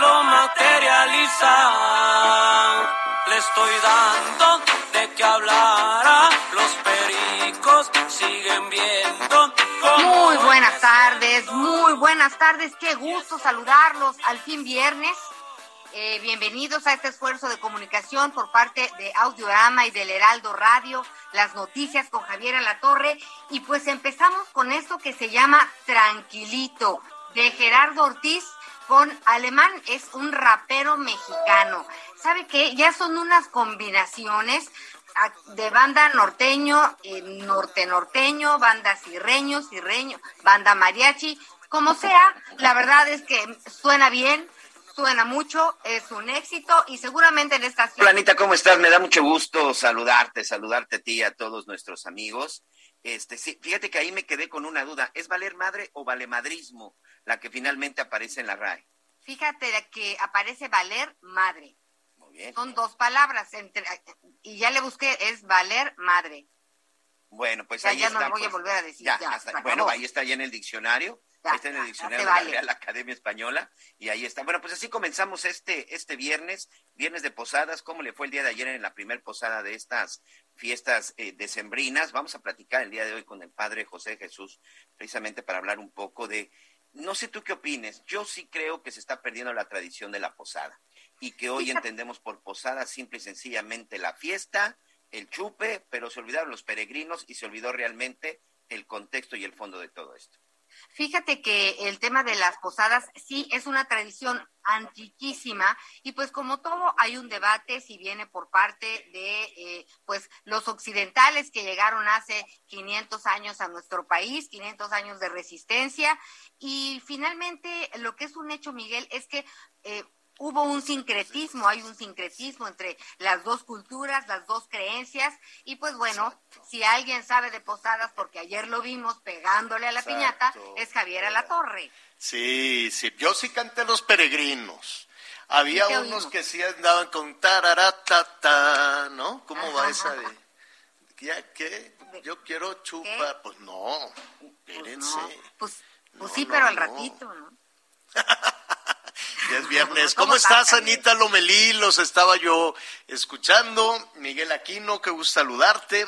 lo materializa. Le estoy dando de qué hablar. Los pericos siguen viendo. Muy buenas tardes, muy buenas tardes. Qué gusto saludarlos al fin viernes. Eh, bienvenidos a este esfuerzo de comunicación por parte de Audiorama y del Heraldo Radio, las noticias con Javier Alatorre. Y pues empezamos con esto que se llama Tranquilito, de Gerardo Ortiz con Alemán. Es un rapero mexicano. ¿Sabe qué? Ya son unas combinaciones ah, de banda norteño, eh, norte norteño, banda sirreño, sirreño, banda mariachi, como sea, la verdad es que suena bien, suena mucho, es un éxito y seguramente en esta Hola Anita, ¿cómo estás? Me da mucho gusto saludarte, saludarte a ti y a todos nuestros amigos. Este, sí, fíjate que ahí me quedé con una duda. ¿Es valer madre o valemadrismo la que finalmente aparece en la RAE? Fíjate que aparece valer madre. Muy bien. Son dos palabras entre, y ya le busqué, es valer madre. Bueno, pues Ya, ahí ya no está. lo voy a pues, volver a decir, ya, ya, hasta- bueno, acabó. ahí está ya en el diccionario. Ahí está en el diccionario de la. Real Academia Española y ahí está. Bueno, pues así comenzamos este, este viernes, viernes de posadas. ¿Cómo le fue el día de ayer en la primer posada de estas fiestas eh, decembrinas? Vamos a platicar el día de hoy con el padre José Jesús, precisamente para hablar un poco de, no sé tú qué opines, yo sí creo que se está perdiendo la tradición de la posada y que hoy entendemos por posada simple y sencillamente la fiesta, el chupe, pero se olvidaron los peregrinos y se olvidó realmente el contexto y el fondo de todo esto. Fíjate que el tema de las posadas sí es una tradición antiquísima y pues como todo hay un debate si viene por parte de eh, pues los occidentales que llegaron hace 500 años a nuestro país, 500 años de resistencia. Y finalmente lo que es un hecho Miguel es que eh, Hubo un sincretismo, hay un sincretismo entre las dos culturas, las dos creencias, y pues bueno, si alguien sabe de posadas, porque ayer lo vimos pegándole a la Exacto. piñata, es Javier Alatorre. Sí, sí, yo sí canté Los Peregrinos. Había unos oímos. que sí andaban con tararatata, ¿no? ¿Cómo va esa ajá. de... ¿Ya qué? Yo quiero chupar. Pues no, Pues espérense. no, pues, pues No, sí, no, pero al ratito, ¿no? Ya es viernes. ¿Cómo ¿Cómo estás? Anita Lomelí? Los estaba yo escuchando. Miguel Aquino, qué gusto saludarte.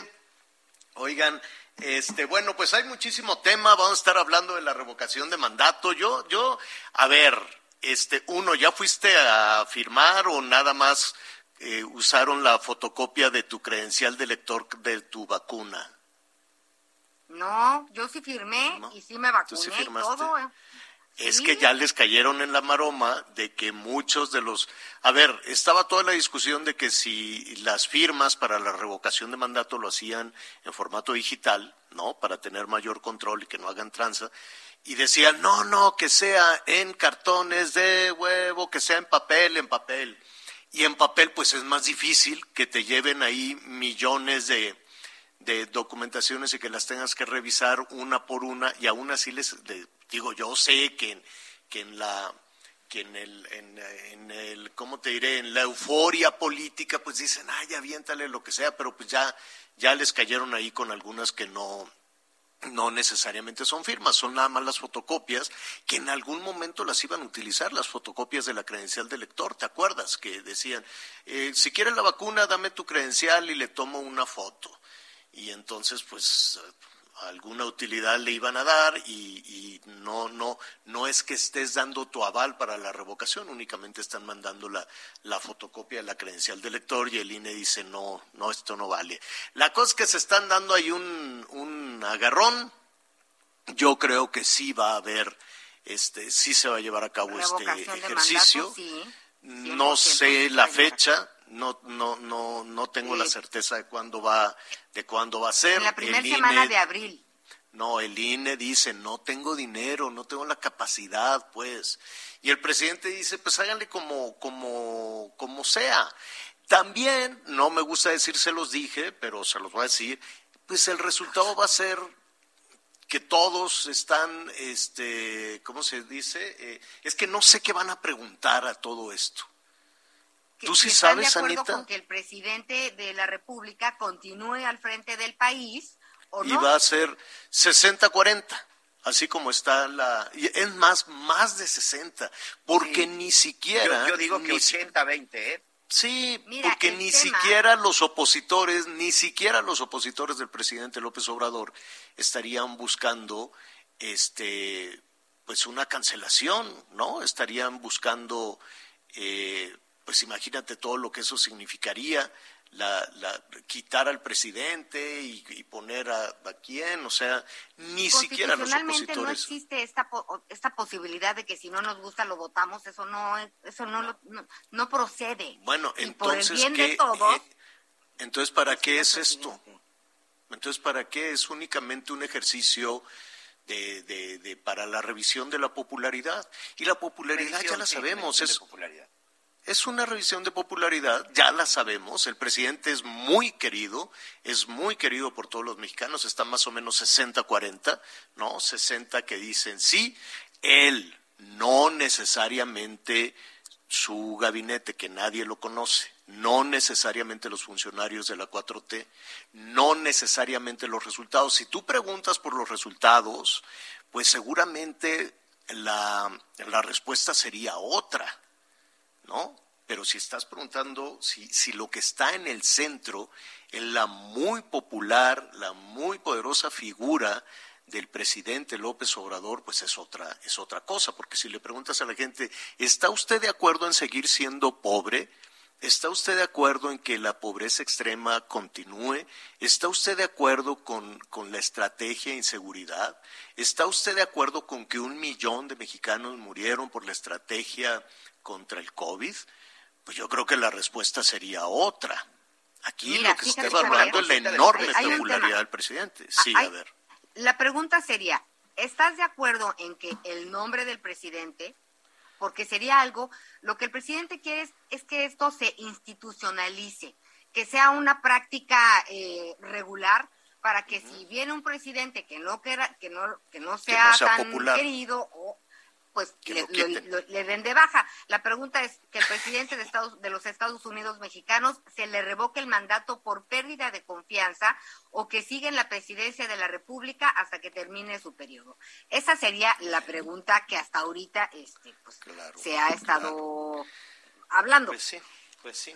Oigan, este, bueno, pues hay muchísimo tema. Vamos a estar hablando de la revocación de mandato. Yo, yo, a ver, este, uno, ¿ya fuiste a firmar o nada más eh, usaron la fotocopia de tu credencial de lector de tu vacuna? No, yo sí firmé No, y sí me tú vacuné sí firmaste. todo. ¿eh? Es que ya les cayeron en la maroma de que muchos de los... A ver, estaba toda la discusión de que si las firmas para la revocación de mandato lo hacían en formato digital, ¿no? Para tener mayor control y que no hagan tranza. Y decían, no, no, que sea en cartones de huevo, que sea en papel, en papel. Y en papel, pues es más difícil que te lleven ahí millones de, de documentaciones y que las tengas que revisar una por una y aún así les, le- digo yo sé que que en la que en el, en, en el cómo te diré en la euforia política pues dicen ay aviéntale lo que sea pero pues ya ya les cayeron ahí con algunas que no no necesariamente son firmas, son nada más las fotocopias que en algún momento las iban a utilizar, las fotocopias de la credencial del lector, ¿te acuerdas? Que decían, eh, si quieres la vacuna, dame tu credencial y le tomo una foto. Y entonces, pues, alguna utilidad le iban a dar y, no, no, no es que estés dando tu aval para la revocación, únicamente están mandando la, la fotocopia de la credencial del lector y el INE dice no, no, esto no vale. La cosa es que se están dando ahí un, un agarrón, yo creo que sí va a haber, este, sí se va a llevar a cabo este ejercicio. no sé la fecha, no, no, no, no tengo la certeza de cuándo va, de cuándo va a ser. En la primera semana de abril. No, el INE dice, no tengo dinero, no tengo la capacidad, pues. Y el presidente dice, pues háganle como, como, como sea. También, no me gusta decir se los dije, pero se los voy a decir, pues el resultado va a ser que todos están, este, ¿cómo se dice? Eh, es que no sé qué van a preguntar a todo esto. ¿Tú sí sabes, de acuerdo Con que el presidente de la República continúe al frente del país o no. Y va a ser 60-40 así como está la es más más de 60 porque ni siquiera yo, digo que 80-20 ¿eh? Sí, porque ni siquiera los opositores, ni siquiera los opositores del presidente López Obrador estarían buscando este pues una cancelación, ¿no? Estarían buscando eh, pues imagínate todo lo que eso significaría, la, la, quitar al presidente y, poner a, a, quién, o sea, ni siquiera los opositores. no existe esta, esta posibilidad de que si no nos gusta lo votamos, eso no, eso no, no, procede. Bueno, entonces, ¿qué, eh, entonces, ¿para qué es esto? Entonces, ¿para qué es únicamente un ejercicio de, de, de, para la revisión de la popularidad? Y la popularidad ya la sabemos, es popularidad es una revisión de popularidad, ya la sabemos, el presidente es muy querido, es muy querido por todos los mexicanos, está más o menos 60-40, ¿no? 60 que dicen sí, él, no necesariamente su gabinete, que nadie lo conoce, no necesariamente los funcionarios de la 4T, no necesariamente los resultados. Si tú preguntas por los resultados, pues seguramente la, la respuesta sería otra. ¿No? Pero si estás preguntando si, si lo que está en el centro, en la muy popular, la muy poderosa figura del presidente López Obrador, pues es otra, es otra cosa, porque si le preguntas a la gente, ¿está usted de acuerdo en seguir siendo pobre? ¿Está usted de acuerdo en que la pobreza extrema continúe? ¿Está usted de acuerdo con, con, la estrategia de inseguridad? ¿Está usted de acuerdo con que un millón de mexicanos murieron por la estrategia contra el COVID? Pues yo creo que la respuesta sería otra. Aquí lo que se está evaluando es la enorme popularidad del presidente. Sí, a ver. La pregunta sería, ¿estás de acuerdo en que el nombre del presidente, porque sería algo, lo que el presidente quiere es, que esto se institucionalice, que sea una práctica eh, regular para que si viene un presidente que no que no que no sea, tan querido o pues le, den de baja. La pregunta es que el presidente de, Estados, de los Estados Unidos mexicanos se le revoque el mandato por pérdida de confianza o que siga en la presidencia de la República hasta que termine su periodo. Esa sería la pregunta que hasta ahorita este, pues, se ha estado hablando. Pues sí, pues sí.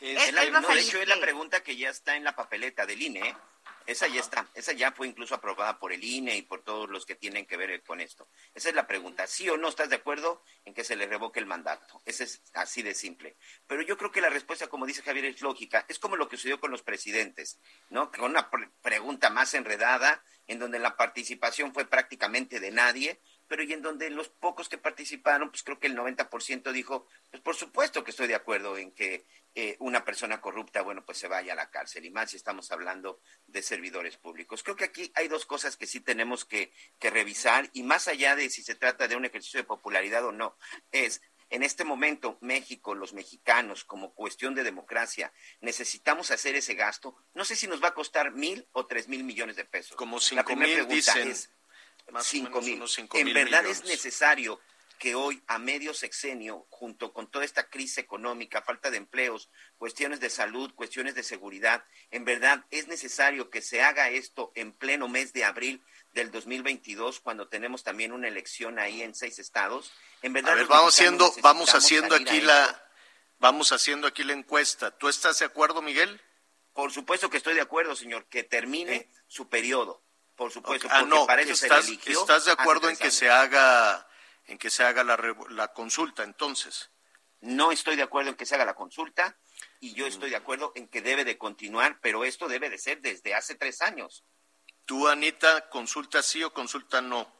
Es, la, de hecho, es la pregunta que ya está en la papeleta del INE. Esa ya está, esa ya fue incluso aprobada por el INE y por todos los que tienen que ver con esto. Esa es la pregunta, ¿sí o no estás de acuerdo en que se le revoque el mandato? Ese es así de simple. Pero yo creo que la respuesta, como dice Javier, es lógica. Es como lo que sucedió con los presidentes, ¿no? Con una pregunta más enredada, en donde la participación fue prácticamente de nadie, pero y en donde los pocos que participaron, pues creo que el 90% dijo, pues por supuesto que estoy de acuerdo en que eh, una persona corrupta, bueno, pues se vaya a la cárcel, y más si estamos hablando de servidores públicos. Creo que aquí hay dos cosas que sí tenemos que, que revisar, y más allá de si se trata de un ejercicio de popularidad o no, es en este momento México, los mexicanos, como cuestión de democracia, necesitamos hacer ese gasto. No sé si nos va a costar mil o tres mil millones de pesos. Como cinco mil dicen. Es cinco mil. en verdad es necesario que hoy a medio sexenio, junto con toda esta crisis económica, falta de empleos, cuestiones de salud, cuestiones de seguridad, en verdad es necesario que se haga esto en pleno mes de abril del 2022, cuando tenemos también una elección ahí en seis estados. En verdad, vamos haciendo, vamos haciendo aquí la, vamos haciendo aquí la encuesta. ¿Tú estás de acuerdo, Miguel? Por supuesto que estoy de acuerdo, señor, que termine su periodo Por supuesto, ah, porque no, para eso se estás, eligió ¿Estás de acuerdo en que se haga en que se haga la, revo- la consulta entonces? No estoy de acuerdo en que se haga la consulta y Mm. yo estoy de acuerdo en que debe de continuar, pero esto debe de ser desde hace tres años. Tú, Anita, consulta sí o consulta no.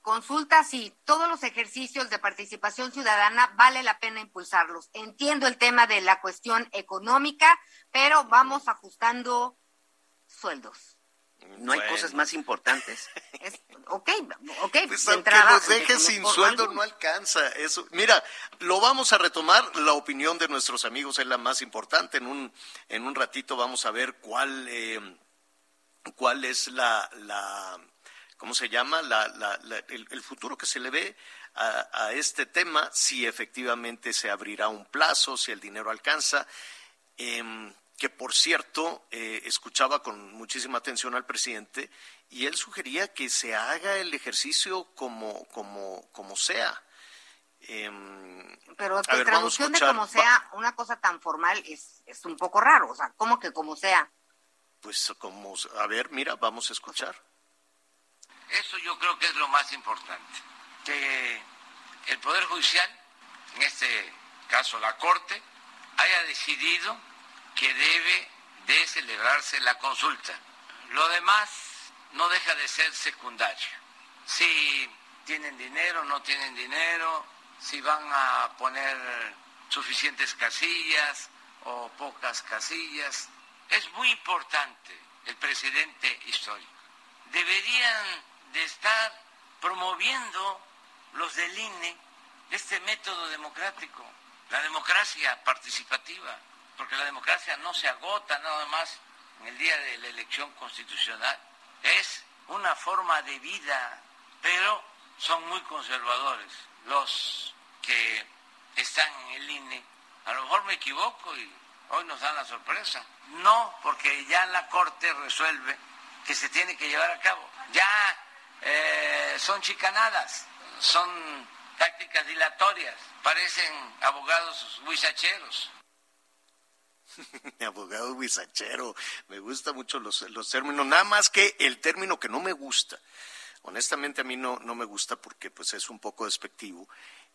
Consulta si todos los ejercicios de participación ciudadana vale la pena impulsarlos. Entiendo el tema de la cuestión económica, pero vamos ajustando sueldos. No hay cosas más importantes. Es, ok, ok. Pues de aunque entrada, déjame sin sueldo no alcanza. Eso, mira, lo vamos a retomar. La opinión de nuestros amigos es la más importante. En un en un ratito vamos a ver cuál eh, cuál es la la ¿cómo se llama? La, la- la- el, el futuro que se le ve a, a este tema, si efectivamente se abrirá un plazo, si el dinero alcanza. Em, que por cierto, eh, escuchaba con muchísima atención al presidente y él sugería que se haga el ejercicio como, como, como sea. Em, Pero a que ver, vamos a traducción de como sea una cosa tan formal es, es un poco raro. O sea, ¿cómo que como sea? Pues como, a ver, mira, vamos a escuchar. Eso yo creo que es lo más importante, que el Poder Judicial, en este caso la Corte, haya decidido que debe de celebrarse la consulta. Lo demás no deja de ser secundario. Si tienen dinero, no tienen dinero, si van a poner suficientes casillas o pocas casillas. Es muy importante el presidente histórico deberían de estar promoviendo los del INE este método democrático, la democracia participativa, porque la democracia no se agota nada más en el día de la elección constitucional, es una forma de vida, pero son muy conservadores los que están en el INE. A lo mejor me equivoco y hoy nos dan la sorpresa. No, porque ya la Corte resuelve que se tiene que llevar a cabo. Ya eh, son chicanadas, son tácticas dilatorias, parecen abogados huizacheros. Abogado guisachero, me gustan mucho los, los términos, nada más que el término que no me gusta, honestamente a mí no, no me gusta porque pues es un poco despectivo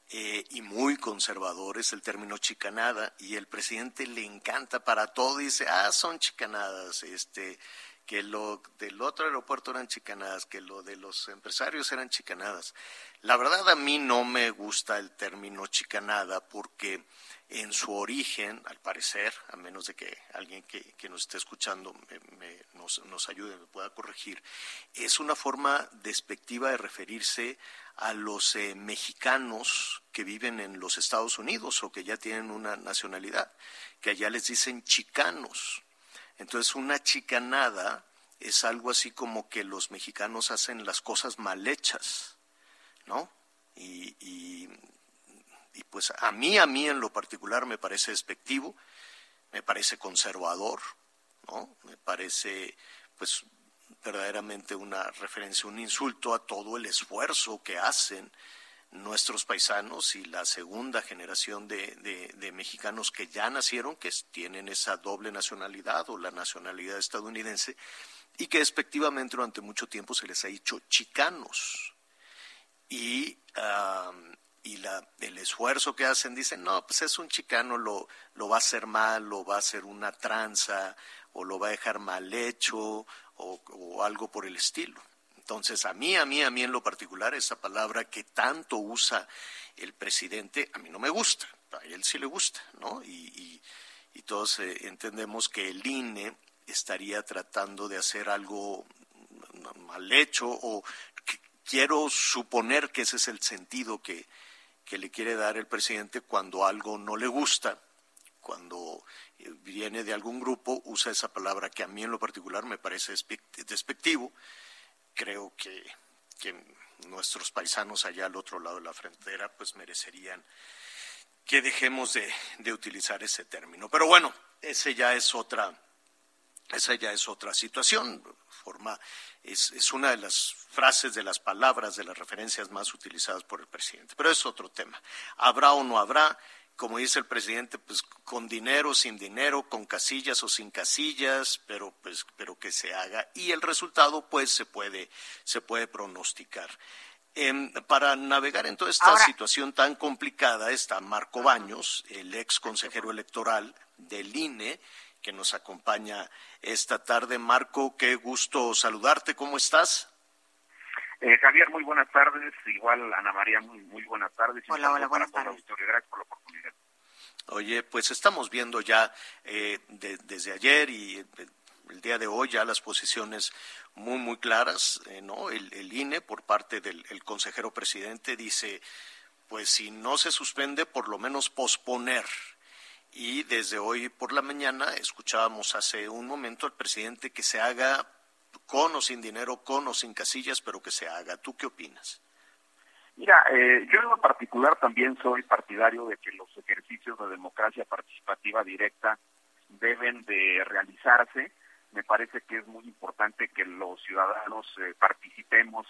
eh, y muy conservador, es el término chicanada y el presidente le encanta para todo, dice, ah, son chicanadas, este, que lo del otro aeropuerto eran chicanadas, que lo de los empresarios eran chicanadas. La verdad a mí no me gusta el término chicanada porque en su origen, al parecer, a menos de que alguien que, nos esté escuchando nos, ayude, me pueda corregir, es una forma despectiva de referirse a los eh, mexicanos que viven en los Estados Unidos o que ya tienen una nacionalidad, que allá les dicen chicanos. Entonces, una chicanada es algo así como que los mexicanos hacen las cosas mal hechas, ¿no? Y, y pues a mí, a mí en lo particular me parece despectivo, me parece conservador, ¿no? Me parece, pues, verdaderamente una referencia, un insulto a todo el esfuerzo que hacen nuestros paisanos y la segunda generación de, de- mexicanos que ya nacieron, que tienen esa doble nacionalidad o la nacionalidad estadounidense, y que despectivamente durante mucho tiempo se les ha dicho chicanos. Y, y la, el esfuerzo que hacen, dicen, no, pues es un chicano, lo, lo va a hacer mal, lo va a hacer una tranza, o lo va a dejar mal hecho, o, algo por el estilo. Entonces, a mí, a mí, a mí en lo particular, esa palabra que tanto usa el presidente, a mí no me gusta, a él sí le gusta, ¿no? Y, y- y todos eh, entendemos que el INE estaría tratando de hacer algo mal hecho o que- quiero suponer que ese es el sentido que, que le quiere dar el presidente cuando algo no le gusta, cuando eh, viene de algún grupo, usa esa palabra que a mí en lo particular me parece despe- despectivo. Creo que, que nuestros paisanos allá al otro lado de la frontera pues merecerían que dejemos de, de utilizar ese término. Pero bueno, ese ya es otra, esa ya es otra situación. Forma, es, es una de las frases, de las palabras, de las referencias más utilizadas por el presidente. Pero es otro tema. ¿Habrá o no habrá? como dice el presidente, pues con dinero, sin dinero, con casillas o sin casillas, pero pues, pero que se haga y el resultado pues se puede, se puede pronosticar. Em, para navegar en toda esta situación tan complicada está Marco Baños, el ex consejero electoral del INE, que nos acompaña esta tarde. Marco, qué gusto saludarte, ¿cómo estás? Eh, Javier, muy buenas tardes. Igual Ana María, muy, muy buenas tardes. Hola, hola, buenas tardes. Gracias por la oportunidad. Oye, pues estamos viendo ya eh, desde ayer y eh, el día de hoy ya las posiciones muy, muy claras, ¿no? El, INE por parte del consejero presidente dice, pues si no se suspende, por lo menos posponer. Y desde hoy por la mañana escuchábamos hace un momento al presidente que se haga con o sin dinero, con o sin casillas, pero que se haga. ¿Tú qué opinas? Mira, eh, yo en lo particular también soy partidario de que los ejercicios de democracia participativa directa deben de realizarse. Me parece que es muy importante que los ciudadanos eh, participemos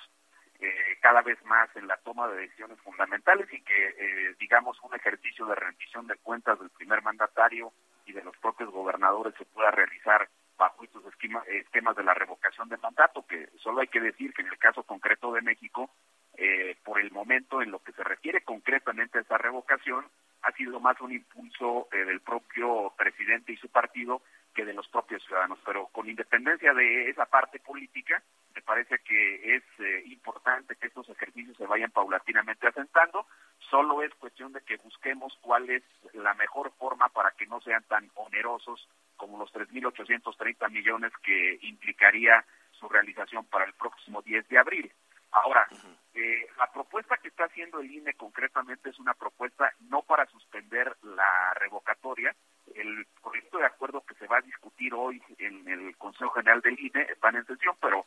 eh, cada vez más en la toma de decisiones fundamentales y que, digamos, un ejercicio de rendición de cuentas del primer mandatario y de los propios gobernadores se pueda realizar bajo estos esquemas de la revocación de mandato, que solo hay que decir que en el caso concreto de México, eh, por el momento en lo que se refiere concretamente a esa revocación, ha sido más un impulso eh, del propio presidente y su partido que de los propios ciudadanos. Pero con independencia de esa parte política, me parece que es eh, importante que estos ejercicios se vayan paulatinamente asentando. Solo es cuestión de que busquemos cuál es la mejor forma para que no sean tan onerosos como los 3.830 millones que implicaría su realización para el próximo 10 de abril. Ahora, eh, la propuesta que está haciendo el INE concretamente es una propuesta no para suspender la revocatoria. El proyecto de acuerdo que se va a discutir hoy en el Consejo General del INE está en sesión, pero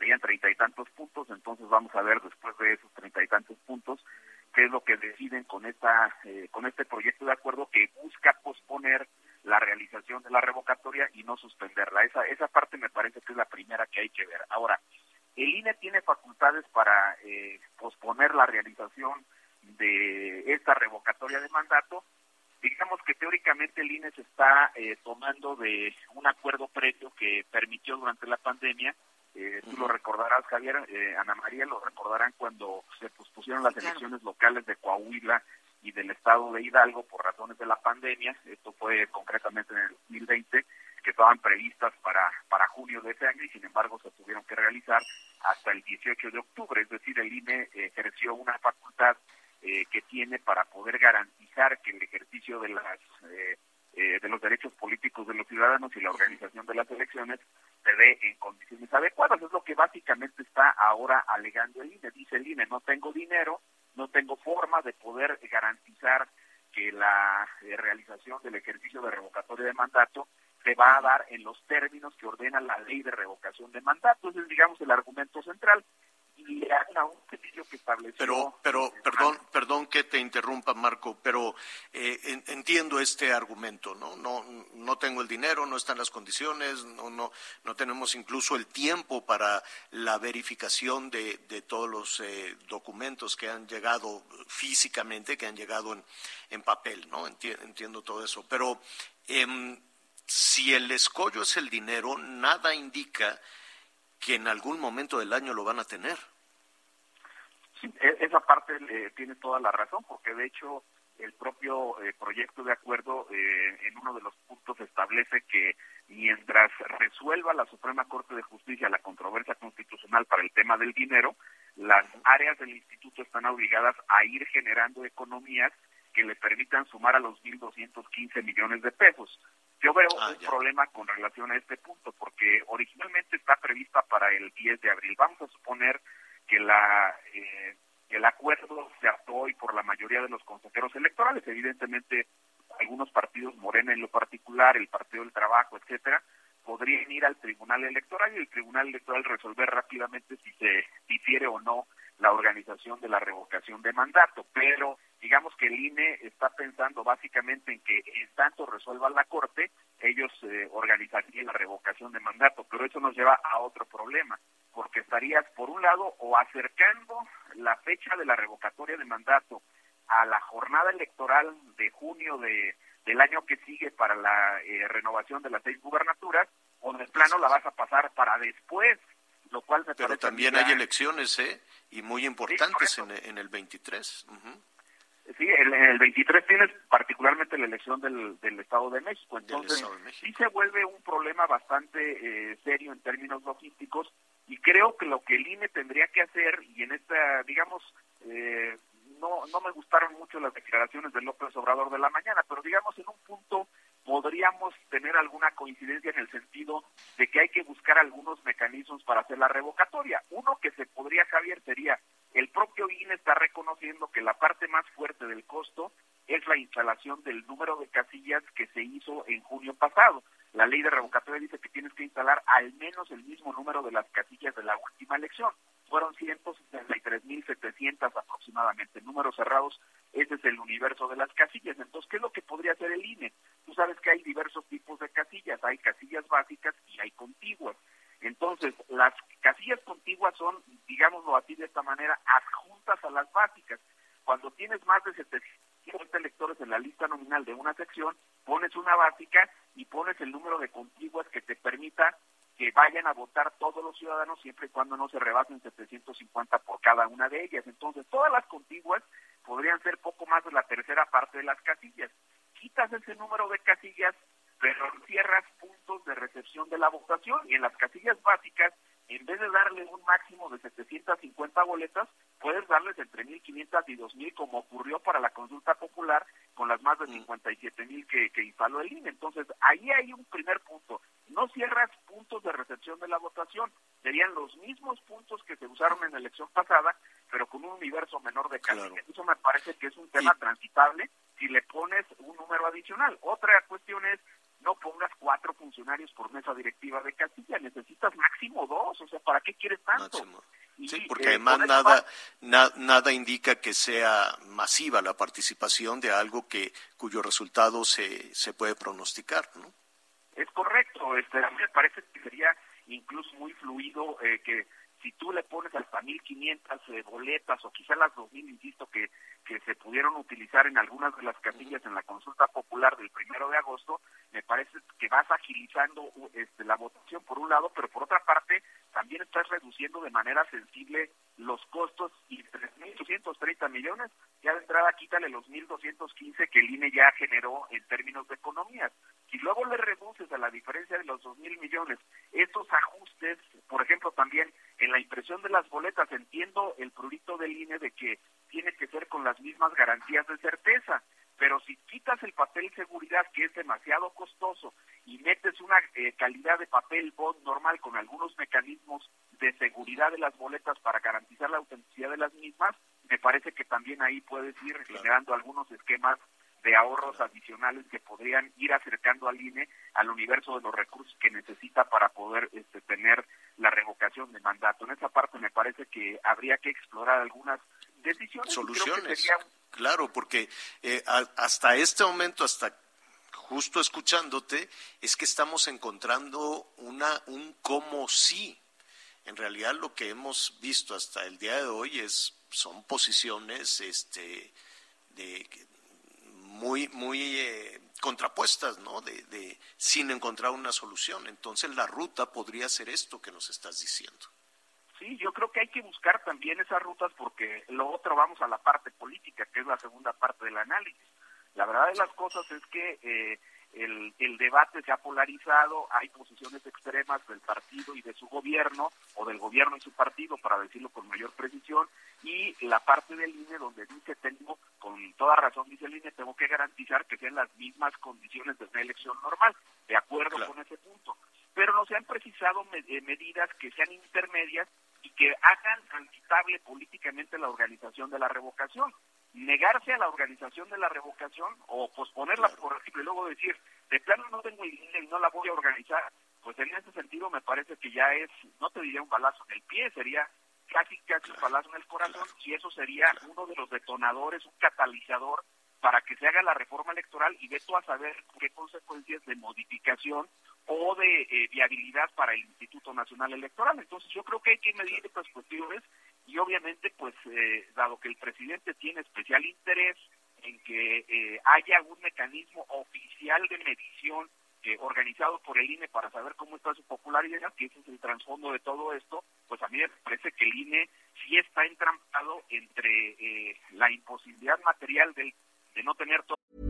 serían treinta y tantos puntos, entonces vamos a ver después de esos treinta y tantos puntos qué es lo que deciden con esta eh, con este proyecto de acuerdo que busca posponer la realización de la revocatoria y no suspenderla. Esa esa parte me parece que es la primera que hay que ver. Ahora, el INE tiene facultades para eh, posponer la realización de esta revocatoria de mandato. Digamos que teóricamente el INE se está eh, tomando de un acuerdo previo que permitió durante la pandemia eh, tú lo recordarás, Javier, eh, Ana María lo recordarán cuando se pospusieron las elecciones locales de Coahuila y del estado de Hidalgo por razones de la pandemia. Esto fue concretamente en el 2020, que estaban previstas para, para junio de ese año y sin embargo se tuvieron que realizar hasta el 18 de octubre. Es decir, el INE ejerció una facultad eh, que tiene para poder garantizar que el ejercicio de las eh, de los derechos políticos de los ciudadanos y la organización de las elecciones se dé en condiciones adecuadas. Es lo que básicamente está ahora alegando el INE. Dice el INE, no tengo dinero, no tengo forma de poder garantizar que la eh, realización del ejercicio de revocatoria de mandato se va a dar en los términos que ordena la ley de revocación de mandato. Ese es, digamos, el argumento central que Pero, pero, perdón, perdón que te interrumpa, Marco, pero eh, entiendo este argumento, ¿no? No, no tengo el dinero, no están las condiciones, no, no, no tenemos incluso el tiempo para la verificación de, de todos los eh, documentos que han llegado físicamente, que han llegado en, en papel, ¿no? Entiendo, todo eso, pero em, si el escollo es el dinero, nada indica que en algún momento del año lo van a tener. E-, esa parte eh, tiene toda la razón, porque de hecho el propio eh, proyecto de acuerdo eh, en uno de los puntos establece que mientras resuelva la Suprema Corte de Justicia la controversia constitucional para el tema del dinero, las áreas del instituto están obligadas a ir generando economías que le permitan sumar a los 1.215 millones de pesos. Yo veo ah, un problema con relación a este punto, porque originalmente está prevista para el 10 de abril. Vamos a suponer que la eh, el acuerdo se adoptó hoy la mayoría de los consejeros electorales. Evidentemente, algunos partidos, Morena en lo particular, el Partido del Trabajo, etcétera, podrían ir al Tribunal Electoral y el Tribunal Electoral resolver rápidamente si se difiere o no la organización de la revocación de mandato. Pero digamos que el INE está pensando básicamente en que en tanto resuelva la Corte, ellos eh, organizarían la revocación de mandato. Pero eso nos lleva a otro problema porque estarías, por un lado, o acercando fecha de la revocatoria de mandato a la jornada electoral de junio de, del año que sigue para la eh, renovación de las seis gubernaturas, o de plano la vas a pasar para después, lo cual me Pero también hay elecciones, ¿eh? Y muy importantes en, en, el 23. Sí, en, el 23 tienes particularmente la elección del, del Estado de México, entonces sí se vuelve un problema bastante eh, serio en términos logísticos creo que lo que el INE tendría que hacer, y en esta, digamos, eh, no, no me gustaron mucho las declaraciones de López Obrador de la mañana, pero digamos en un punto podríamos tener alguna coincidencia en el sentido de que hay que buscar algunos mecanismos para hacer la revocatoria. Uno que se podría, Javier, sería el propio INE está reconociendo que la parte más fuerte del costo es la instalación del número de casillas que se hizo en junio pasado. La ley de revocatoria dice que tienes que instalar al menos el mismo número de las casillas elección. Fueron 163.700 aproximadamente. Números cerrados, ese es el universo de las casillas. Entonces, ¿qué es lo que podría hacer el INE? Tú sabes que hay diversos tipos de casillas. Hay casillas básicas y hay contiguas. Entonces, las casillas contiguas son, digámoslo así de esta manera, adjuntas a las básicas. Cuando tienes más de 750 electores en la lista nominal de una sección, pones una básica y pones el número de contiguas que te permita que vayan a votar todos los ciudadanos siempre y cuando no se rebasen 750 por cada una de ellas. Entonces, todas las contiguas podrían ser poco más de la tercera parte de las casillas. Quitas ese número de casillas pero cierras puntos de recepción de la votación y en las casillas básicas, en vez de darle un máximo de 750 boletas, puedes darles entre 1.500 y 2.000 como ocurrió para la consulta popular con las más de 57.000 que, que instaló el INE. Entonces, ahí hay un primer punto. No cierras puntos de recepción de la votación, serían los mismos puntos que se usaron en la elección pasada, pero con un universo menor de casillas. Eso me parece que es un tema transitable si le pones un número adicional. Otra cuestión es no pongas cuatro funcionarios por mesa directiva de Castilla, necesitas máximo dos, o sea, ¿para qué quieres tanto? sí, porque eh, además nada, nada indica que sea masiva la participación de algo que cuyo resultado se, se puede pronosticar, ¿no? Es correcto, este, a mí me parece que sería incluso muy fluido eh, que si tú le pones hasta 1.500 eh, boletas o quizá las 2.000, insisto, que, que se pudieron utilizar en algunas de las casillas en la consulta popular del primero de agosto, me parece que vas agilizando este, la votación por un lado, pero por otra parte también estás reduciendo de manera sensible los costos y 3.830 millones, ya de entrada quítale los 1.215 que el INE ya generó en términos de economías. Si luego le reduces a la diferencia de los 2.000 millones estos ajustes, por ejemplo, también en la impresión de las boletas, entiendo el prurito del INE de que tiene que ser con las mismas garantías de certeza, pero si quitas el papel seguridad, que es demasiado costoso, y metes una eh, calidad de papel bond normal con algunos mecanismos de seguridad de las boletas para garantizar la autenticidad de las mismas, me parece que también ahí puedes ir generando algunos esquemas de ahorros adicionales que podrían ir acercando al INE al universo de los recursos que necesita para poder este, tener la revocación de mandato. En esa parte me parece que habría que explorar algunas decisiones. Soluciones. Claro, porque eh, hasta este momento, hasta justo escuchándote, es que estamos encontrando una, un como sí. En realidad lo que hemos visto hasta el día de hoy es, son posiciones este, de, muy, muy eh, contrapuestas, ¿no? De, sin encontrar una solución. Entonces la ruta podría ser esto que nos estás diciendo. Sí, yo creo que hay que buscar también esas rutas porque lo otro vamos a la parte política, que es la segunda parte del análisis. La verdad de las cosas es que eh, el, el, debate se ha polarizado, hay posiciones extremas del partido y de su gobierno, o del gobierno y su partido, para decirlo con mayor precisión, y la parte del INE donde dice tengo, con toda razón dice el INE, tengo que garantizar que sean las mismas condiciones de una elección normal, de acuerdo con ese punto. Pero no se han precisado eh, medidas que sean intermedias y que hagan transitable políticamente la organización de la revocación negarse a la organización de la revocación o posponerla, por ejemplo, y luego decir, de plano no tengo idea y no la voy a organizar, pues en ese sentido me parece que ya es, no te diría un balazo en el pie, sería casi casi un balazo en el corazón y eso sería uno de los detonadores, un catalizador para que se haga la reforma electoral y de tú a saber qué consecuencias de modificación o de eh, viabilidad para el Instituto Nacional Electoral. Entonces yo creo que hay que medir estas cuestiones y obviamente pues eh, dado que el presidente tiene especial interés en que eh, haya un mecanismo oficial de medición eh, organizado por el INE para saber cómo está su popularidad, que ese es el trasfondo de todo esto, pues a mí me parece que el INE sí está entrampado entre eh, la imposibilidad material de, de no tener todo.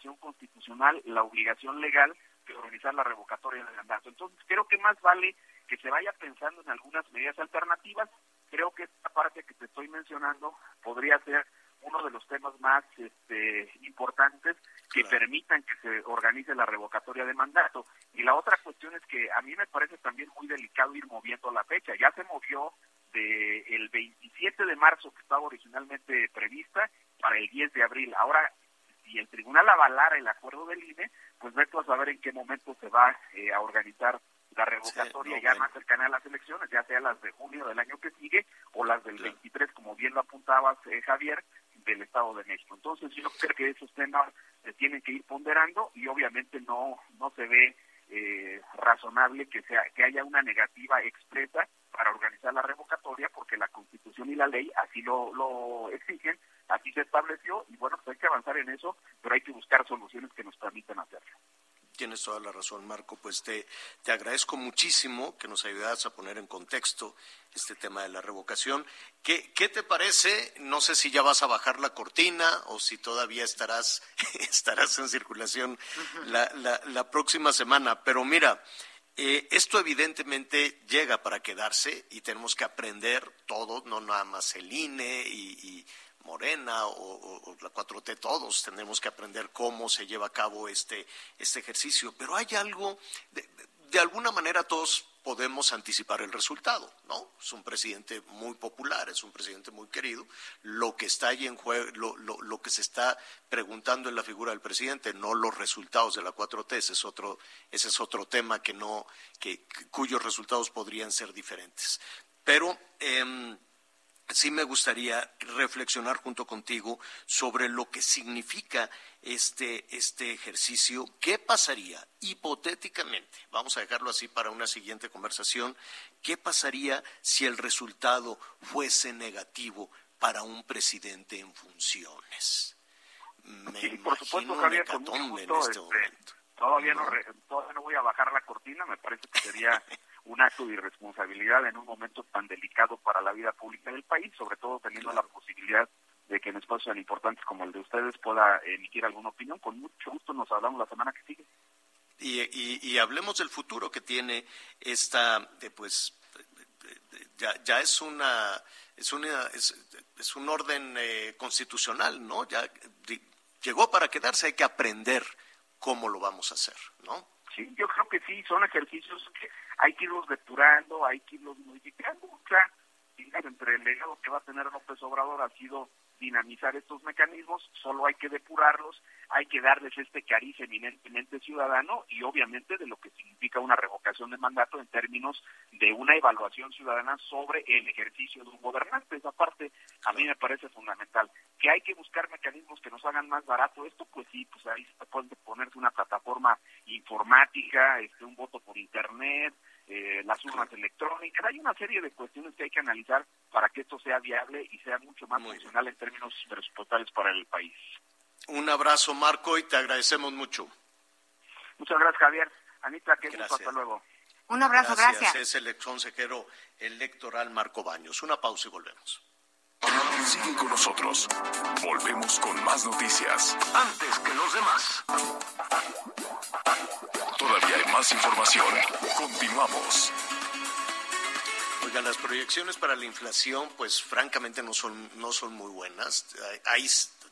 Obligación constitucional, la obligación legal de organizar la revocatoria del mandato. Entonces creo que más vale que se vaya pensando en algunas medidas alternativas. Creo que esta parte que te estoy mencionando podría ser uno de los temas más este, importantes que permitan que se organice la revocatoria de mandato. Y la otra cuestión es que a mí me parece también muy delicado ir moviendo la fecha. Ya se movió de el 27 de marzo que estaba originalmente prevista para el 10 de abril. Ahora, si el tribunal avalara el acuerdo del INE, pues veto a saber en qué momento se va eh, a organizar la revocatoria Sí, no, ya bueno. más cercana a las elecciones, ya sea las de junio del año que sigue o las del 23, como bien lo apuntabas, eh, Javier, del Estado de México. Entonces yo creo que esos temas se tienen que ir ponderando y obviamente no no se ve eh, razonable que sea que haya una negativa expresa para organizar la revocatoria porque la Constitución y la ley así lo, lo exigen, así se estableció y bueno, pues hay que avanzar en eso, pero hay que buscar soluciones que nos permitan hacerlo. Tienes toda la razón, Marco. Pues te, te agradezco muchísimo que nos ayudas a poner en contexto este tema de la revocación. ¿Qué, ¿Qué te parece? No sé si ya vas a bajar la cortina o si todavía estarás, estarás en circulación la, la, la próxima semana. Pero mira, eh, esto evidentemente llega para quedarse y tenemos que aprender todos, no nada más el INE y, y Morena o, la 4T, todos tenemos que aprender cómo se lleva a cabo este, este ejercicio. Pero hay algo, de alguna manera todos podemos anticipar el resultado, ¿no? Es un presidente muy popular, es un presidente muy querido. Lo que está ahí en juego, lo, lo- lo que se está preguntando en la figura del presidente, no los resultados de la 4T, ese es otro, ese es otro tema que no, que, cuyos resultados podrían ser diferentes. Pero em, sí me gustaría reflexionar junto contigo sobre lo que significa este, este ejercicio. ¿Qué pasaría hipotéticamente? Vamos a dejarlo así para una siguiente conversación. ¿Qué pasaría si el resultado fuese negativo para un presidente en funciones? Me Sí, por supuesto, Javier, con mucho en este este, momento. Todavía no, todavía no voy a bajar la cortina, me parece que sería un acto de irresponsabilidad en un momento tan delicado para la vida pública del país, sobre todo teniendo la posibilidad de que en espacios tan importantes como el de ustedes pueda emitir alguna opinión. Con mucho gusto nos hablamos la semana que sigue. Y, y- y hablemos del futuro que tiene esta, de, pues, ya, ya es una, es una, es, es un orden eh, constitucional, ¿no? Ya llegó para quedarse, hay que aprender cómo lo vamos a hacer, ¿no? Sí, yo creo que sí, son ejercicios que hay que irlos depurando, hay que irlos modificando. O sea, digamos, entre el legado que va a tener López Obrador ha sido dinamizar estos mecanismos, solo hay que depurarlos, hay que darles este cariz eminentemente ciudadano y obviamente de lo que significa una revocación de mandato en términos de una evaluación ciudadana sobre el ejercicio de un gobernante. Esa parte a mí me parece fundamental. Que hay que buscar mecanismos que nos hagan más barato esto, pues sí, pues ahí se puede ponerse una plataforma informática, este, un voto por internet, eh, las urnas electrónicas. Hay una serie de cuestiones que hay que analizar para que esto sea viable y sea mucho más funcional en términos presupuestales para el país. Un abrazo, Marco, y te agradecemos mucho. Muchas gracias, Javier. Anita, Gracias. hasta luego. Un abrazo, gracias. Es el ex consejero electoral Marco Baños. Una pausa y volvemos. Sigue con nosotros. Volvemos con más noticias. Antes que los demás. Todavía hay más información. Continuamos. Oiga, las proyecciones para la inflación, pues francamente no son, no son muy buenas. Hay,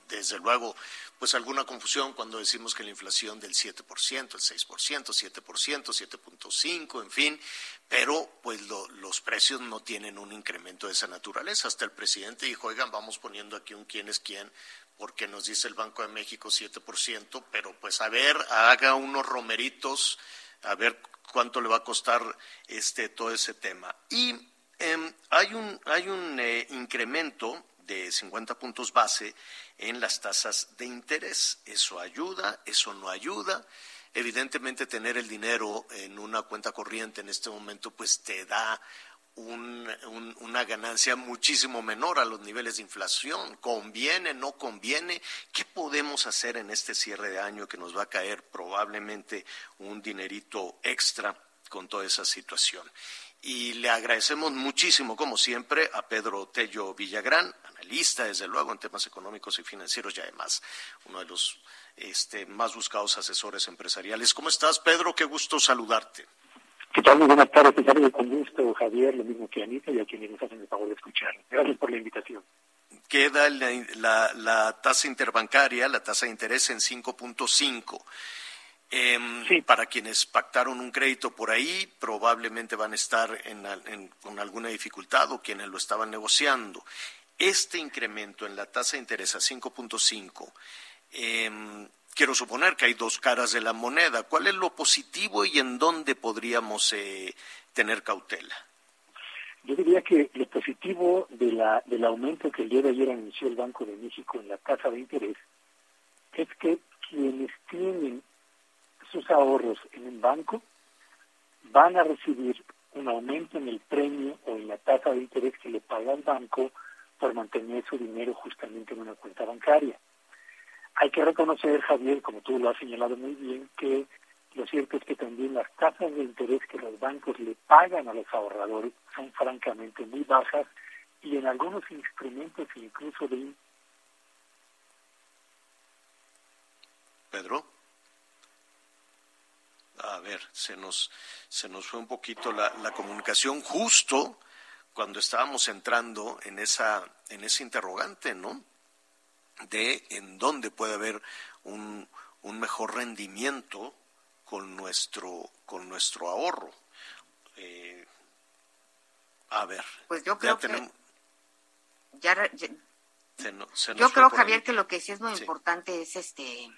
desde luego, pues alguna confusión cuando decimos que la inflación del 7%, el 6%, 7%, 7.5%, en fin, pero pues los precios no tienen un incremento de esa naturaleza. Hasta el presidente dijo, oigan, vamos poniendo aquí un quién es quién, porque nos dice el Banco de México 7%, pero pues a ver, haga unos romeritos, a ver cuánto le va a costar este todo ese tema. Y em, hay un, hay un eh, incremento de 50 puntos base en las tasas de interés. Eso ayuda, eso no ayuda. Evidentemente tener el dinero en una cuenta corriente en este momento pues te da una ganancia muchísimo menor a los niveles de inflación. ¿Conviene, no conviene? ¿Qué podemos hacer en este cierre de año que nos va a caer probablemente un dinerito extra con toda esa situación? Y le agradecemos muchísimo, como siempre, a Pedro Tello Villagrán, analista, desde luego, en temas económicos y financieros y además uno de los este, más buscados asesores empresariales. ¿Cómo estás, Pedro? Qué gusto saludarte. ¿Qué tal? Muy buenas tardes. Te saludo con gusto, Javier, lo mismo que Anita y a quienes nos hacen el favor de escuchar. Gracias por la invitación. Queda la, la, tasa interbancaria, la tasa de interés en 5.5. Eh, sí. Para quienes pactaron un crédito por ahí, probablemente van a estar en, con alguna dificultad o quienes lo estaban negociando. Este incremento en la tasa de interés a 5.5 eh, quiero suponer que hay dos caras de la moneda. ¿Cuál es lo positivo y en dónde podríamos eh, tener cautela? Yo diría que lo positivo de la, del aumento que el día de ayer anunció el Banco de México en la tasa de interés es que quienes tienen sus ahorros en un banco van a recibir un aumento en el premio o en la tasa de interés que le paga el banco por mantener su dinero justamente en una cuenta bancaria. Hay que reconocer, Javier, como tú lo has señalado muy bien, que lo cierto es que también las tasas de interés que los bancos le pagan a los ahorradores son francamente muy bajas y en algunos instrumentos incluso de... Pedro. A ver, se nos, se nos fue un poquito la, la comunicación justo cuando estábamos entrando en esa, en ese interrogante, ¿no? de en dónde puede haber un, un mejor rendimiento con nuestro, con nuestro ahorro. Eh, a ver. Pues yo creo que... yo creo, Javier, que lo que sí es muy importante es este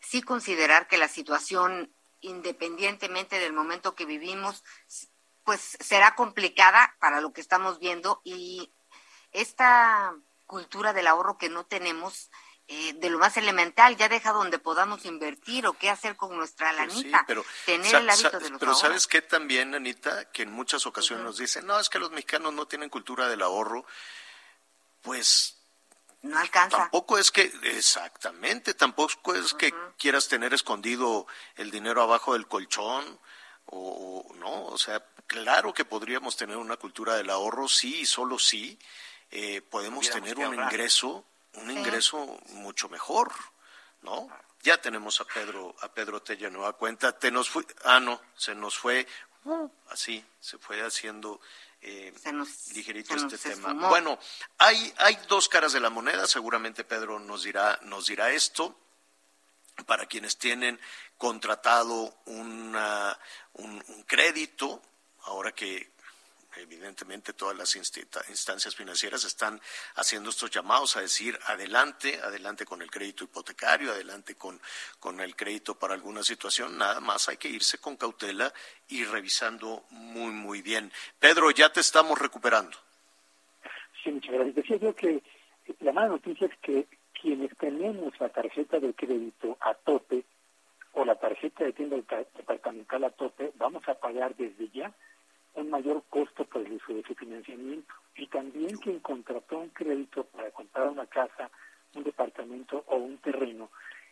sí considerar que la situación, independientemente del momento que vivimos, pues será complicada para lo que estamos viendo y esta cultura del ahorro que no tenemos eh, de lo más elemental, ya deja donde podamos invertir o qué hacer con nuestra pues lanita, pero, tener el hábito de los Pero ¿sabes qué también, Anita? Que en muchas ocasiones nos dicen, no, es que los mexicanos no tienen cultura del ahorro. Pues no alcanza. Tampoco es que, exactamente, tampoco es que quieras tener escondido el dinero abajo del colchón o no, o sea, claro que podríamos tener una cultura del ahorro, sí, solo sí, eh, podemos tener un ingreso, un ingreso mucho mejor, ¿no? Ya tenemos a Pedro, a Pedro Tella nueva cuenta. Te nos fue, ah no, se nos fue, uh, así, se fue haciendo eh, ligerito este tema. Bueno, hay, hay dos caras de la moneda, seguramente Pedro nos dirá, nos dirá esto. Para quienes tienen contratado una, un crédito, ahora que evidentemente todas las instancias financieras están haciendo estos llamados a decir adelante, adelante con el crédito hipotecario, adelante con, con el crédito para alguna situación, nada más hay que irse con cautela y revisando muy, muy bien. Pedro, ya te estamos recuperando. Sí, muchas gracias. Yo que la mala noticia es que quienes tenemos la tarjeta de crédito a tope o la tarjeta de tienda departamental a tope, vamos a pagar desde ya un mayor costo por el uso de su financiamiento. Y también quien contrató un crédito para comprar una casa, un departamento o un terreno,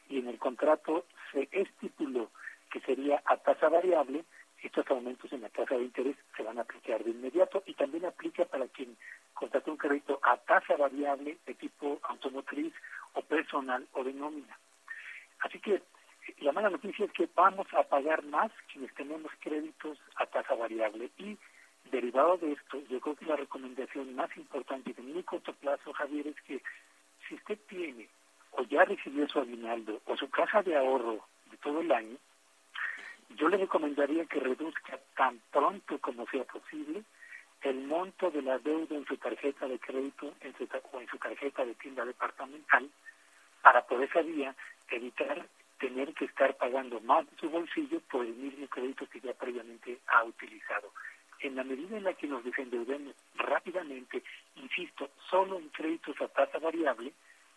y en el contrato se estipuló que sería a tasa variable, estos aumentos en la tasa de interés se van a aplicar de inmediato y también aplica para quien contrató un crédito a tasa variable de tipo automotriz o personal o de nómina. Así que la mala noticia es que vamos a pagar más quienes tenemos créditos a tasa variable. Y derivado de esto, yo creo que la recomendación más importante de muy corto plazo, Javier, es que si usted tiene o ya recibió su aguinaldo o su caja de ahorro de todo el año, yo le recomendaría que reduzca tan pronto como sea posible el monto de la deuda en su tarjeta de crédito en su, o en su tarjeta de tienda departamental para por esa vía evitar tener que estar pagando más de su bolsillo por el mismo crédito que ya previamente ha utilizado. En la medida en la que nos desendeudemos rápidamente, insisto, solo en créditos a tasa variable,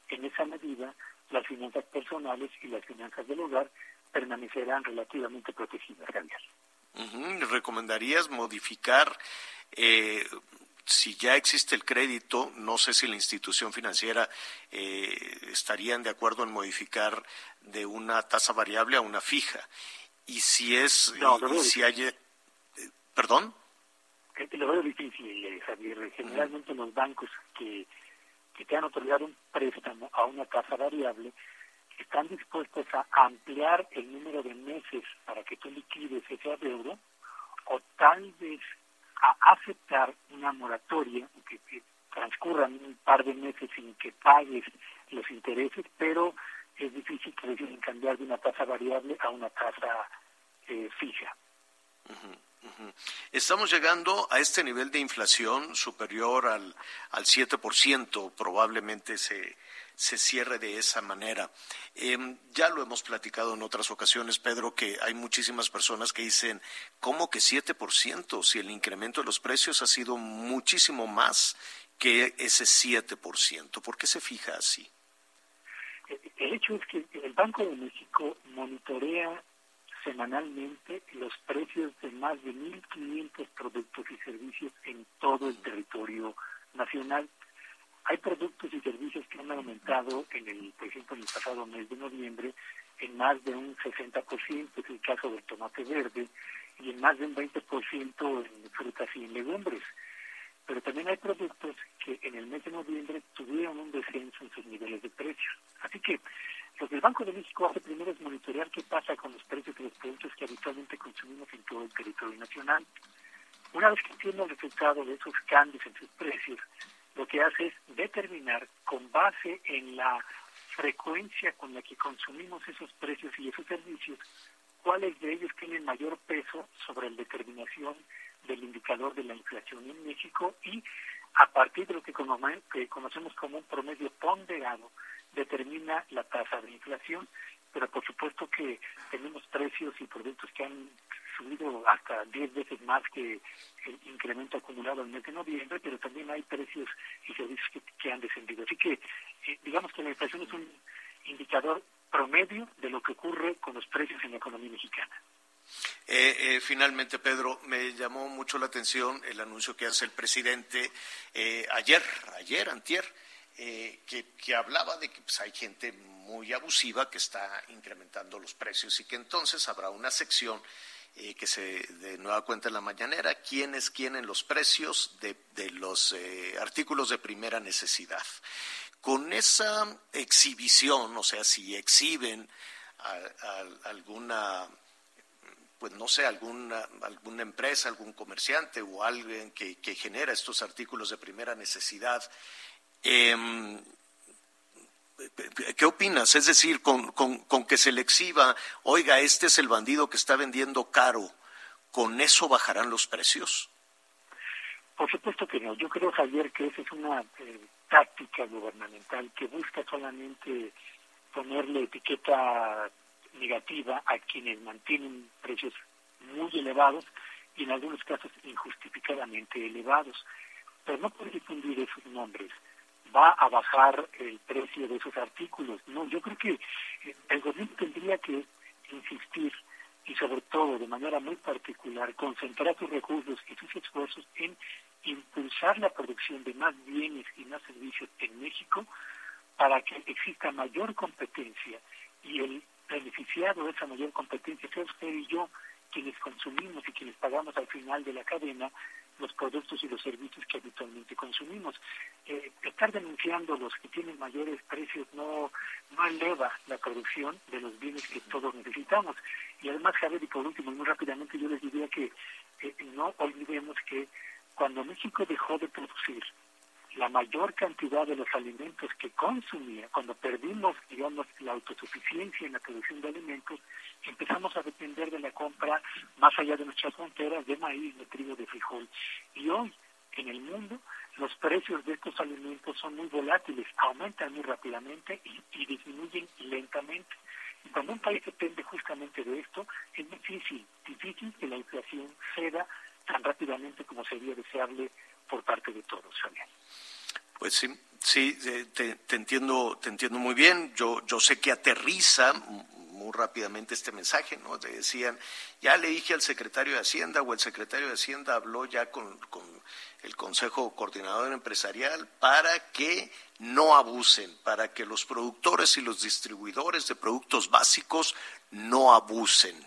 en esa medida las finanzas personales y las finanzas del hogar permanecerán relativamente protegidas, Javier. ¿Recomendarías modificar eh, si ya existe el crédito, no sé si la institución financiera eh, estarían de acuerdo en modificar de una tasa variable a una fija. Y si es, si hay, eh, perdón. Lo veo difícil, eh, Javier. Generalmente los bancos que, que te han otorgado un préstamo a una tasa variable están dispuestos a ampliar el número de meses para que tú liquides ese adeudo o tal vez a aceptar una moratoria que, transcurran un par de meses sin que pagues los intereses, pero es difícil que deciden cambiar de una tasa variable a una tasa eh, fija. Estamos llegando a este nivel de inflación superior al, al 7%, probablemente se, se cierre de esa manera. Em, ya lo hemos platicado en otras ocasiones, Pedro, que hay muchísimas personas que dicen, ¿cómo que 7%? Si el incremento de los precios ha sido muchísimo más que ese 7%. ¿Por qué se fija así? El hecho es que el Banco de México monitorea semanalmente los precios de más de 1.500 productos y servicios en todo el territorio nacional. Hay productos y servicios que han aumentado, en el, por ejemplo, en el pasado mes de noviembre, en más de un 60%, es el caso del tomate verde, y en más de un 20% en frutas y en legumbres. Pero también hay productos que en el mes de noviembre tuvieron un descenso en sus niveles de precios. Así que lo que el Banco de México hace primero es monitorear qué pasa con los precios de los productos que habitualmente consumimos en todo el territorio nacional. Una vez que tiene el resultado de esos cambios en sus precios, lo que hace es determinar con base en la frecuencia con la que consumimos esos precios y esos servicios, cuáles de ellos tienen mayor peso sobre la determinación del indicador de la inflación en México y a partir de lo que conocemos como un promedio ponderado, determina la tasa de inflación, pero por supuesto que tenemos precios y productos que han subido hasta 10 veces más que el incremento acumulado en el mes de noviembre, pero también hay precios y servicios que, han descendido. Así que eh, digamos que la inflación es un indicador promedio de lo que ocurre con los precios en la economía mexicana. Eh, eh, finalmente, Pedro, me llamó mucho la atención el anuncio que hace el presidente ayer, ayer, antier, que, que, hablaba de que pues, hay gente muy abusiva que está incrementando los precios y que entonces habrá una sección eh, que se de nueva cuenta en la mañanera, quién es quién en los precios de, los eh, artículos de primera necesidad. Con esa exhibición, o sea, si exhiben alguna pues no sé, alguna, alguna empresa, algún comerciante o alguien que, genera estos artículos de primera necesidad, eh, ¿Qué opinas? Es decir, con, con, que se le exhiba, oiga, este es el bandido que está vendiendo caro, ¿con eso bajarán los precios? Por supuesto que no. Yo creo, Javier, que esa es una eh, táctica gubernamental que busca solamente ponerle etiqueta negativa a quienes mantienen precios muy elevados y en algunos casos injustificadamente elevados. Pero no puede difundir esos nombres va a bajar el precio de esos artículos. No, yo creo que eh, el gobierno tendría que insistir y sobre todo de manera muy particular concentrar sus recursos y sus esfuerzos en impulsar la producción de más bienes y más servicios en México para que exista mayor competencia y el beneficiado de esa mayor competencia sea usted y yo quienes consumimos y quienes pagamos al final de la cadena los productos y los servicios que habitualmente consumimos. Eh, estar denunciando los que tienen mayores precios no, no eleva la producción de los bienes que todos necesitamos. Y además, Javier, y por último, muy rápidamente, yo les diría que eh, no olvidemos que cuando México dejó de producir la mayor cantidad de los alimentos que consumía, cuando perdimos, digamos, la autosuficiencia en la producción de alimentos, empezamos a depender de la compra más allá de nuestras fronteras de maíz, de trigo, de frijol. Y hoy, en el mundo, los precios de estos alimentos son muy volátiles, aumentan muy rápidamente y, y disminuyen lentamente. Y cuando un país depende justamente de esto, es difícil, que la inflación ceda tan rápidamente como sería deseable por parte de todos, Javier. Pues sí, sí, te, entiendo, te entiendo muy bien. Yo, yo sé que aterriza muy rápidamente este mensaje, ¿no? Te decían, ya le dije al secretario de Hacienda o el secretario de Hacienda habló ya con, con el Consejo Coordinador Empresarial para que no abusen, para que los productores y los distribuidores de productos básicos no abusen.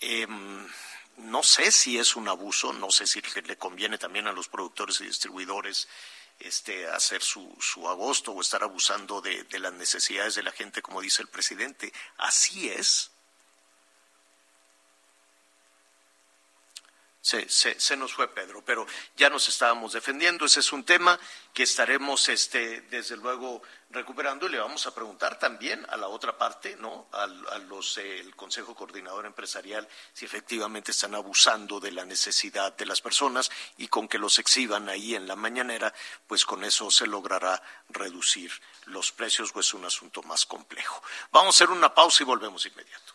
Em, no sé si es un abuso, no sé si le conviene también a los productores y distribuidores este, hacer su, su agosto o estar abusando de, de las necesidades de la gente, como dice el presidente. Así es. Se, se, se, nos fue Pedro, pero ya nos estábamos defendiendo. Ese es un tema que estaremos, este, desde luego, recuperando y le vamos a preguntar también a la otra parte, ¿no? A, los, eh, el Consejo Coordinador Empresarial, si efectivamente están abusando de la necesidad de las personas y con que los exhiban ahí en la mañanera, pues con eso se logrará reducir los precios o es un asunto más complejo. Vamos a hacer una pausa y volvemos inmediato.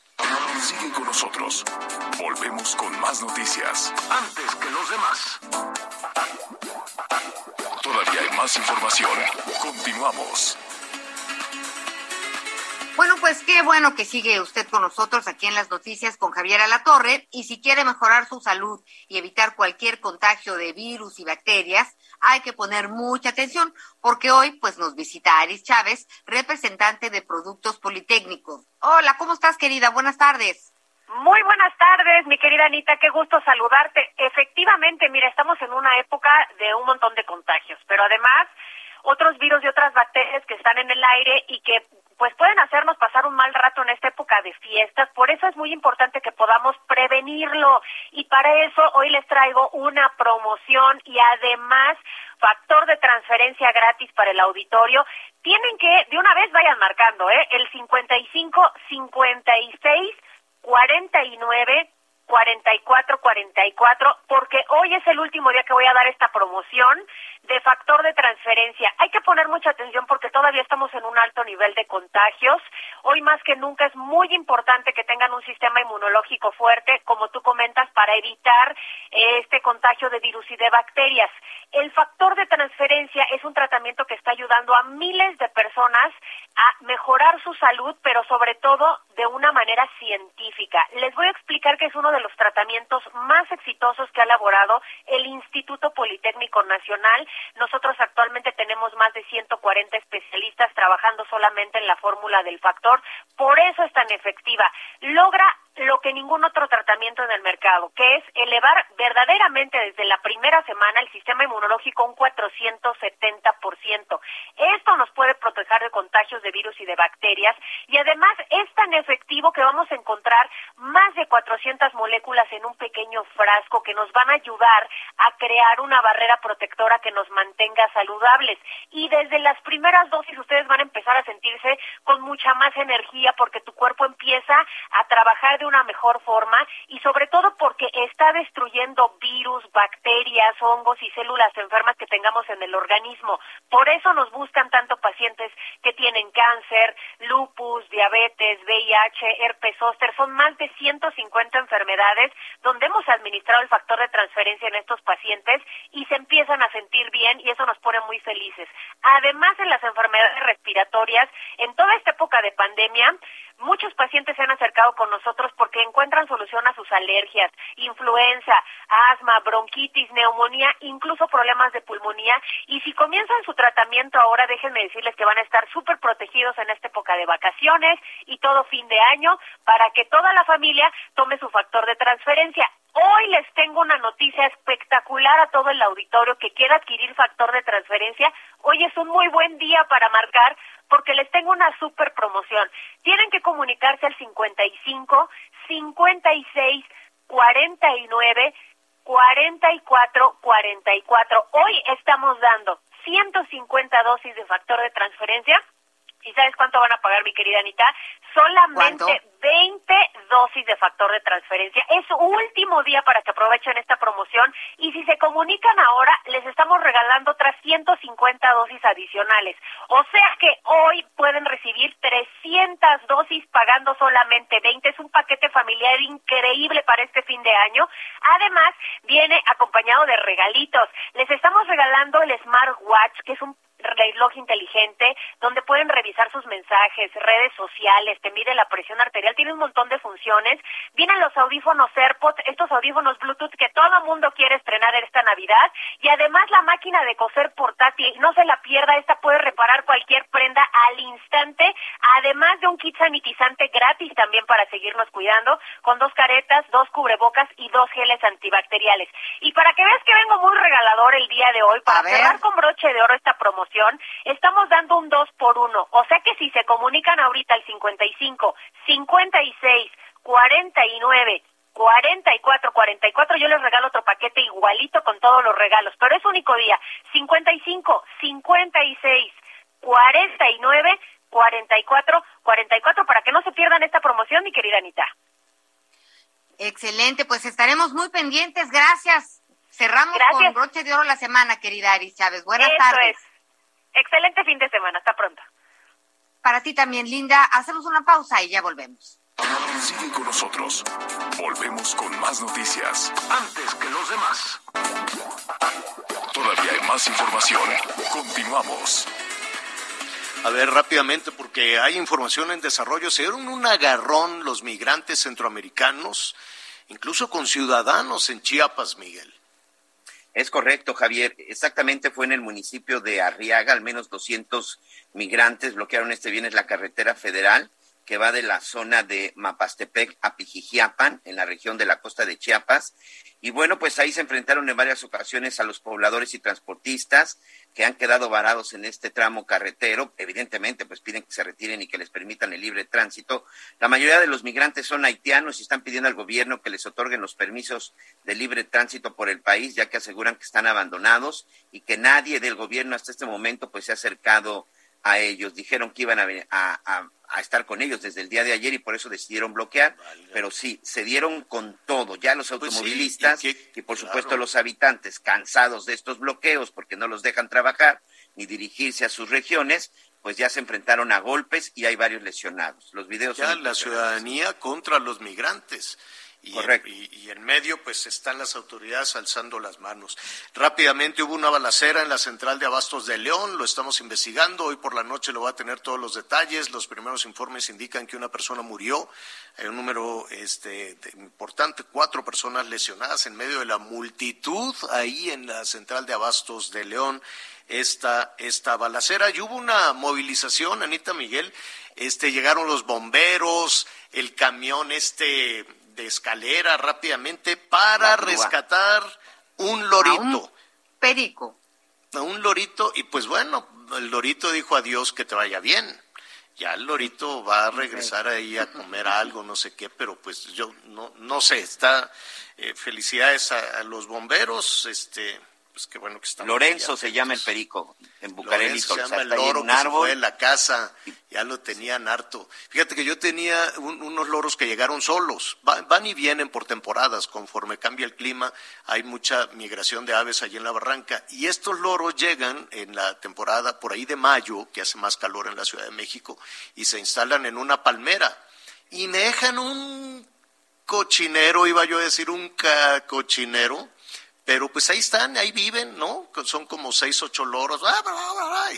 Sigue con nosotros. Volvemos con más noticias. Antes que los demás. Todavía hay más información. Continuamos. Bueno, pues qué bueno que sigue usted con nosotros aquí en las noticias con Javier Alatorre. Y si quiere mejorar su salud y evitar cualquier contagio de virus y bacterias, hay que poner mucha atención porque hoy pues nos visita Aris Chávez, representante de Productos Politécnicos. Hola, ¿cómo estás querida? Buenas tardes. Muy buenas tardes, mi querida Anita, qué gusto saludarte. Efectivamente, mira, estamos en una época de un montón de contagios, pero además otros virus y otras bacterias que están en el aire y que pues pueden hacernos pasar un mal rato en esta época de fiestas. Por eso es muy importante que podamos prevenirlo. Y para eso hoy les traigo una promoción y además factor de transferencia gratis para el auditorio. Tienen que, de una vez vayan marcando, ¿eh? El 55 56 49 44 44 porque hoy es el último día que voy a dar esta promoción de factor de transferencia. Hay que poner mucha atención porque todavía estamos en un alto nivel de contagios. Hoy más que nunca es muy importante que tengan un sistema inmunológico fuerte, como tú comentas, para evitar eh, este contagio de virus y de bacterias. El factor de transferencia es un tratamiento que está ayudando a miles de personas a mejorar su salud, pero sobre todo de una manera científica. Les voy a explicar que es uno de los tratamientos más exitosos que ha elaborado el Instituto Politécnico Nacional nosotros actualmente tenemos más de 140 especialistas trabajando solamente en la fórmula del factor, por eso es tan efectiva. Logra lo que ningún otro tratamiento en el mercado, que es elevar verdaderamente desde la primera semana el sistema inmunológico un 470%. Esto nos puede proteger de contagios de virus y de bacterias y además es tan efectivo que vamos a encontrar más de 400 moléculas en un pequeño frasco que nos van a ayudar a crear una barrera protectora que nos mantenga saludables. Y desde las primeras dosis ustedes van a empezar a sentirse con mucha más energía porque tu cuerpo empieza a trabajar de una mejor forma y sobre todo porque está destruyendo virus, bacterias, hongos y células enfermas que tengamos en el organismo. Por eso nos buscan tanto pacientes que tienen cáncer, lupus, diabetes, VIH, herpes zóster. Son más de 150 enfermedades donde hemos administrado el factor de transferencia en estos pacientes y se empiezan a sentir bien y eso nos pone muy felices. Además, en las enfermedades respiratorias, en toda esta época de pandemia, Muchos pacientes se han acercado con nosotros porque encuentran solución a sus alergias, influenza, asma, bronquitis, neumonía, incluso problemas de pulmonía. Y si comienzan su tratamiento ahora, déjenme decirles que van a estar súper protegidos en esta época de vacaciones y todo fin de año para que toda la familia tome su factor de transferencia. Hoy les tengo una noticia espectacular a todo el auditorio que quiera adquirir factor de transferencia. Hoy es un muy buen día para marcar porque les tengo una super promoción. Tienen que comunicarse al 55 56 49 44 44. Hoy estamos dando 150 dosis de factor de transferencia. ¿Y sabes cuánto van a pagar, mi querida Anita? Solamente 20 dosis de factor de transferencia. Es último día para que aprovechen esta promoción y si se comunican ahora, les estamos regalando otras 150 dosis adicionales. O sea que hoy pueden recibir 300 dosis pagando solamente 20. Es un paquete familiar increíble para este fin de año. Además, viene acompañado de regalitos. Les estamos regalando el Smartwatch, que es un reloj inteligente donde pueden revisar sus mensajes, redes sociales, te mide la presión arterial, tiene un montón de funciones. Vienen los audífonos AirPods, estos audífonos Bluetooth que todo mundo quiere estrenar esta Navidad y además la máquina de coser portátil, no se la pierda, esta puede reparar cualquier prenda al instante, además de un kit sanitizante gratis también para seguirnos cuidando, con dos caretas, dos cubrebocas y dos geles antibacteriales. Y para que veas que vengo muy regalador el día de hoy, para cerrar con broche de oro esta promoción, estamos dando un 2 por 1. O sea que si se comunican ahorita al 55, 56, 49, 44, 44, yo les regalo otro paquete igualito con todos los regalos, pero es único día. 55, 56, 49, 44, 44, para que no se pierdan esta promoción, mi querida Anita. Excelente, pues estaremos muy pendientes. Gracias. Cerramos con broche de oro la semana, querida Aris Chávez. Buenas tardes. Excelente fin de semana. Hasta pronto. Para ti también, Linda. Hacemos una pausa y ya volvemos. Sigue con nosotros. Volvemos con más noticias. Antes que los demás. Todavía hay más información. Continuamos. A ver, rápidamente, porque hay información en desarrollo. Se dieron un agarrón los migrantes centroamericanos, incluso con ciudadanos en Chiapas, Miguel. Es correcto, Javier. Exactamente fue en el municipio de Arriaga, al menos 200 migrantes bloquearon este viernes la carretera federal que va de la zona de Mapastepec a Pijijiapan, en la región de la costa de Chiapas, y bueno, pues ahí se enfrentaron en varias ocasiones a los pobladores y transportistas que han quedado varados en este tramo carretero. Evidentemente, pues piden que se retiren y que les permitan el libre tránsito. La mayoría de los migrantes son haitianos y están pidiendo al gobierno que les otorguen los permisos de libre tránsito por el país, ya que aseguran que están abandonados y que nadie del gobierno hasta este momento pues se ha acercado a ellos. Dijeron que iban a, a, a, estar con ellos desde el día de ayer y por eso decidieron bloquear, pero sí, se dieron con todo. Ya los pues automovilistas y, por supuesto los habitantes cansados de estos bloqueos porque no los dejan trabajar ni dirigirse a sus regiones, pues ya se enfrentaron a golpes y hay varios lesionados. Los videos ya la ciudadanía contra los migrantes. Y en, medio, pues están las autoridades alzando las manos. Rápidamente hubo una balacera en la central de Abastos de León, lo estamos investigando. Hoy por la noche lo va a tener todos los detalles. Los primeros informes indican que una persona murió, hay un número este, importante, cuatro personas lesionadas en medio de la multitud ahí en la central de Abastos de León. Esta, esta balacera y hubo una movilización, Anita Miguel, este, llegaron los bomberos, el camión este de escalera rápidamente para rescatar un lorito. un perico. A un lorito, y pues bueno, el lorito dijo adiós, que te vaya bien. Ya el lorito va a regresar ahí a comer algo, no sé qué, pero pues yo no, no sé, está, eh, felicidades a, a, los bomberos, este, pues qué bueno que estamos. Lorenzo se llama el perico en Bucareli. se llama el loro un árbol. en la casa, ya lo tenían harto. Fíjate que yo tenía unos loros que llegaron solos, van, y vienen por temporadas, conforme cambia el clima, hay mucha migración de aves allí en la barranca, y estos loros llegan en la temporada por ahí de mayo, que hace más calor en la Ciudad de México, y se instalan en una palmera, y me dejan un cochinero, iba yo a decir un cochinero, pero pues ahí están, ahí viven, ¿no? Son como seis, ocho loros,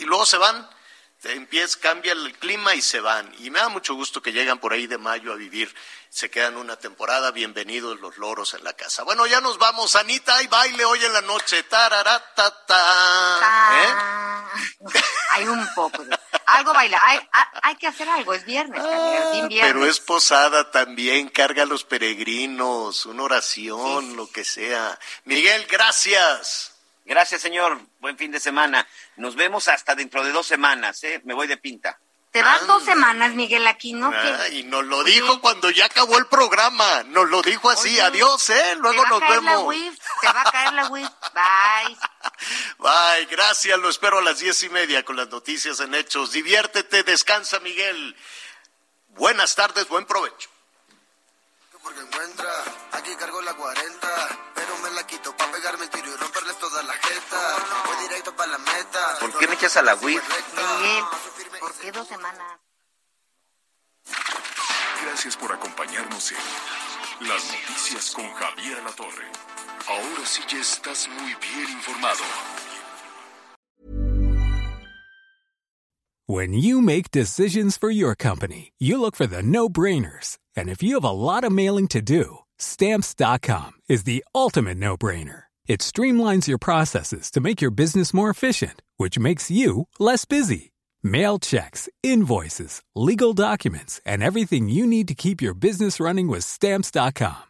y luego se van, empieza, cambia el clima y se van. Y me da mucho gusto que llegan por ahí de mayo a vivir, se quedan una temporada, bienvenidos los loros en la casa. Bueno, ya nos vamos, Anita, hay baile hoy en la noche, tararatata. ¿Eh? Hay un poco de algo baila, hay, hay, que hacer algo, es viernes, ah, viernes, Pero es posada también, carga a los peregrinos, una oración, lo que sea. Miguel, gracias. Gracias, señor. Buen fin de semana. Nos vemos hasta dentro de dos semanas, ¿eh? Me voy de pinta. Te vas dos semanas, Miguel Aquino. Ah, y nos lo dijo cuando ya acabó el programa. Nos lo dijo así. Adiós, ¿eh? Luego nos vemos. te va a caer la WIF. Bye. Bye. Gracias. Lo espero a las diez y media con las noticias en Hechos. Diviértete. Descansa, Miguel. Buenas tardes. Buen provecho. Porque encuentra, aquí cargo la 40, pero me la quito para pegarme el tiro y romperles toda la jeta. Voy directo para la meta. ¿Por qué me echas a la WIF? Miguel. ¿Por qué dos semanas? Gracias por acompañarnos en Las Noticias con Javier La Torre. Ahora sí ya estás muy bien informado. When you make decisions for your company, you look for the no-brainers. And if you have a lot of mailing to do, stamps.com is the ultimate no-brainer. It streamlines your processes to make your business more efficient, which makes you less busy. Mail checks, invoices, legal documents, and everything you need to keep your business running with Stamps.com.